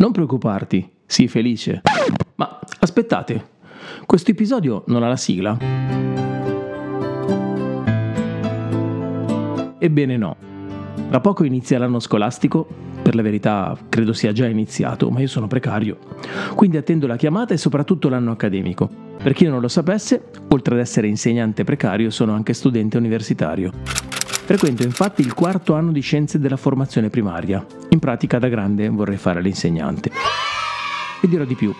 non preoccuparti, sii felice. Ma aspettate, questo episodio non ha la sigla? Ebbene no. Tra poco inizia l'anno scolastico, per la verità credo sia già iniziato, ma io sono precario, quindi attendo la chiamata e soprattutto l'anno accademico. Per chi non lo sapesse, oltre ad essere insegnante precario, sono anche studente universitario. Frequento infatti il quarto anno di scienze della formazione primaria. In pratica da grande vorrei fare l'insegnante. E dirò di più.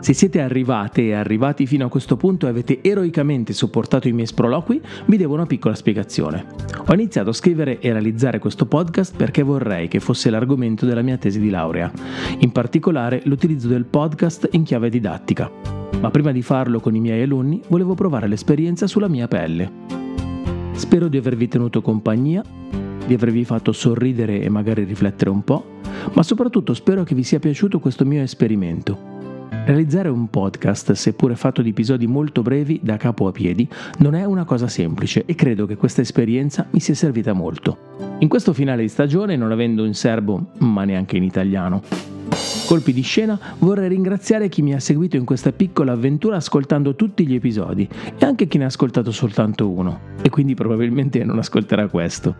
Se siete arrivate e arrivati fino a questo punto e avete eroicamente sopportato i miei sproloqui, vi devo una piccola spiegazione. Ho iniziato a scrivere e realizzare questo podcast perché vorrei che fosse l'argomento della mia tesi di laurea, in particolare l'utilizzo del podcast in chiave didattica. Ma prima di farlo con i miei alunni volevo provare l'esperienza sulla mia pelle. Spero di avervi tenuto compagnia, di avervi fatto sorridere e magari riflettere un po', ma soprattutto spero che vi sia piaciuto questo mio esperimento. Realizzare un podcast, seppure fatto di episodi molto brevi da capo a piedi, non è una cosa semplice e credo che questa esperienza mi sia servita molto. In questo finale di stagione, non avendo in serbo, ma neanche in italiano, colpi di scena, vorrei ringraziare chi mi ha seguito in questa piccola avventura ascoltando tutti gli episodi e anche chi ne ha ascoltato soltanto uno e quindi probabilmente non ascolterà questo.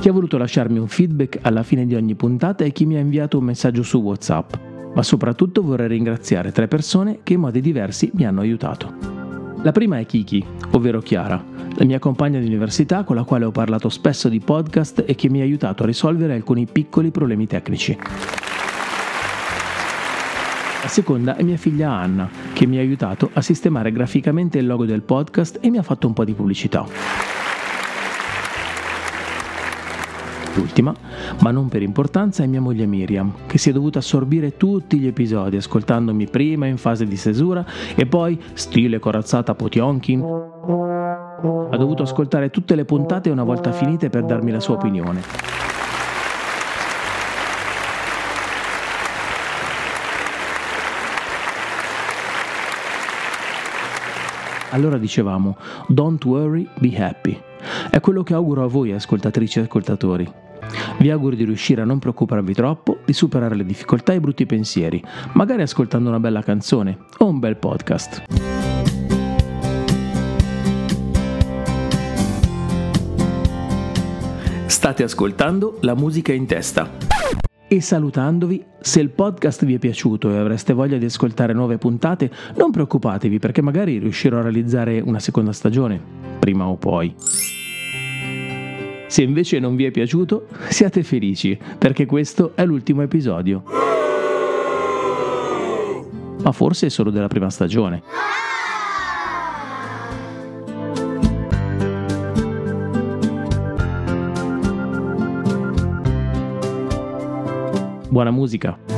Chi ha voluto lasciarmi un feedback alla fine di ogni puntata e chi mi ha inviato un messaggio su WhatsApp, ma soprattutto vorrei ringraziare tre persone che in modi diversi mi hanno aiutato. La prima è Kiki, ovvero Chiara, la mia compagna di università con la quale ho parlato spesso di podcast e che mi ha aiutato a risolvere alcuni piccoli problemi tecnici. Seconda è mia figlia Anna, che mi ha aiutato a sistemare graficamente il logo del podcast e mi ha fatto un po' di pubblicità. L'ultima, ma non per importanza, è mia moglie Miriam, che si è dovuta assorbire tutti gli episodi, ascoltandomi prima in fase di stesura e poi, stile corazzata Potionkin, ha dovuto ascoltare tutte le puntate una volta finite per darmi la sua opinione. Allora dicevamo, don't worry, be happy. È quello che auguro a voi, ascoltatrici e ascoltatori. Vi auguro di riuscire a non preoccuparvi troppo, di superare le difficoltà e i brutti pensieri, magari ascoltando una bella canzone o un bel podcast. State ascoltando la musica in testa e salutandovi, se il podcast vi è piaciuto e avreste voglia di ascoltare nuove puntate, non preoccupatevi perché magari riuscirò a realizzare una seconda stagione, prima o poi. Se invece non vi è piaciuto, siate felici, perché questo è l'ultimo episodio. Ma forse è solo della prima stagione. Buona musica!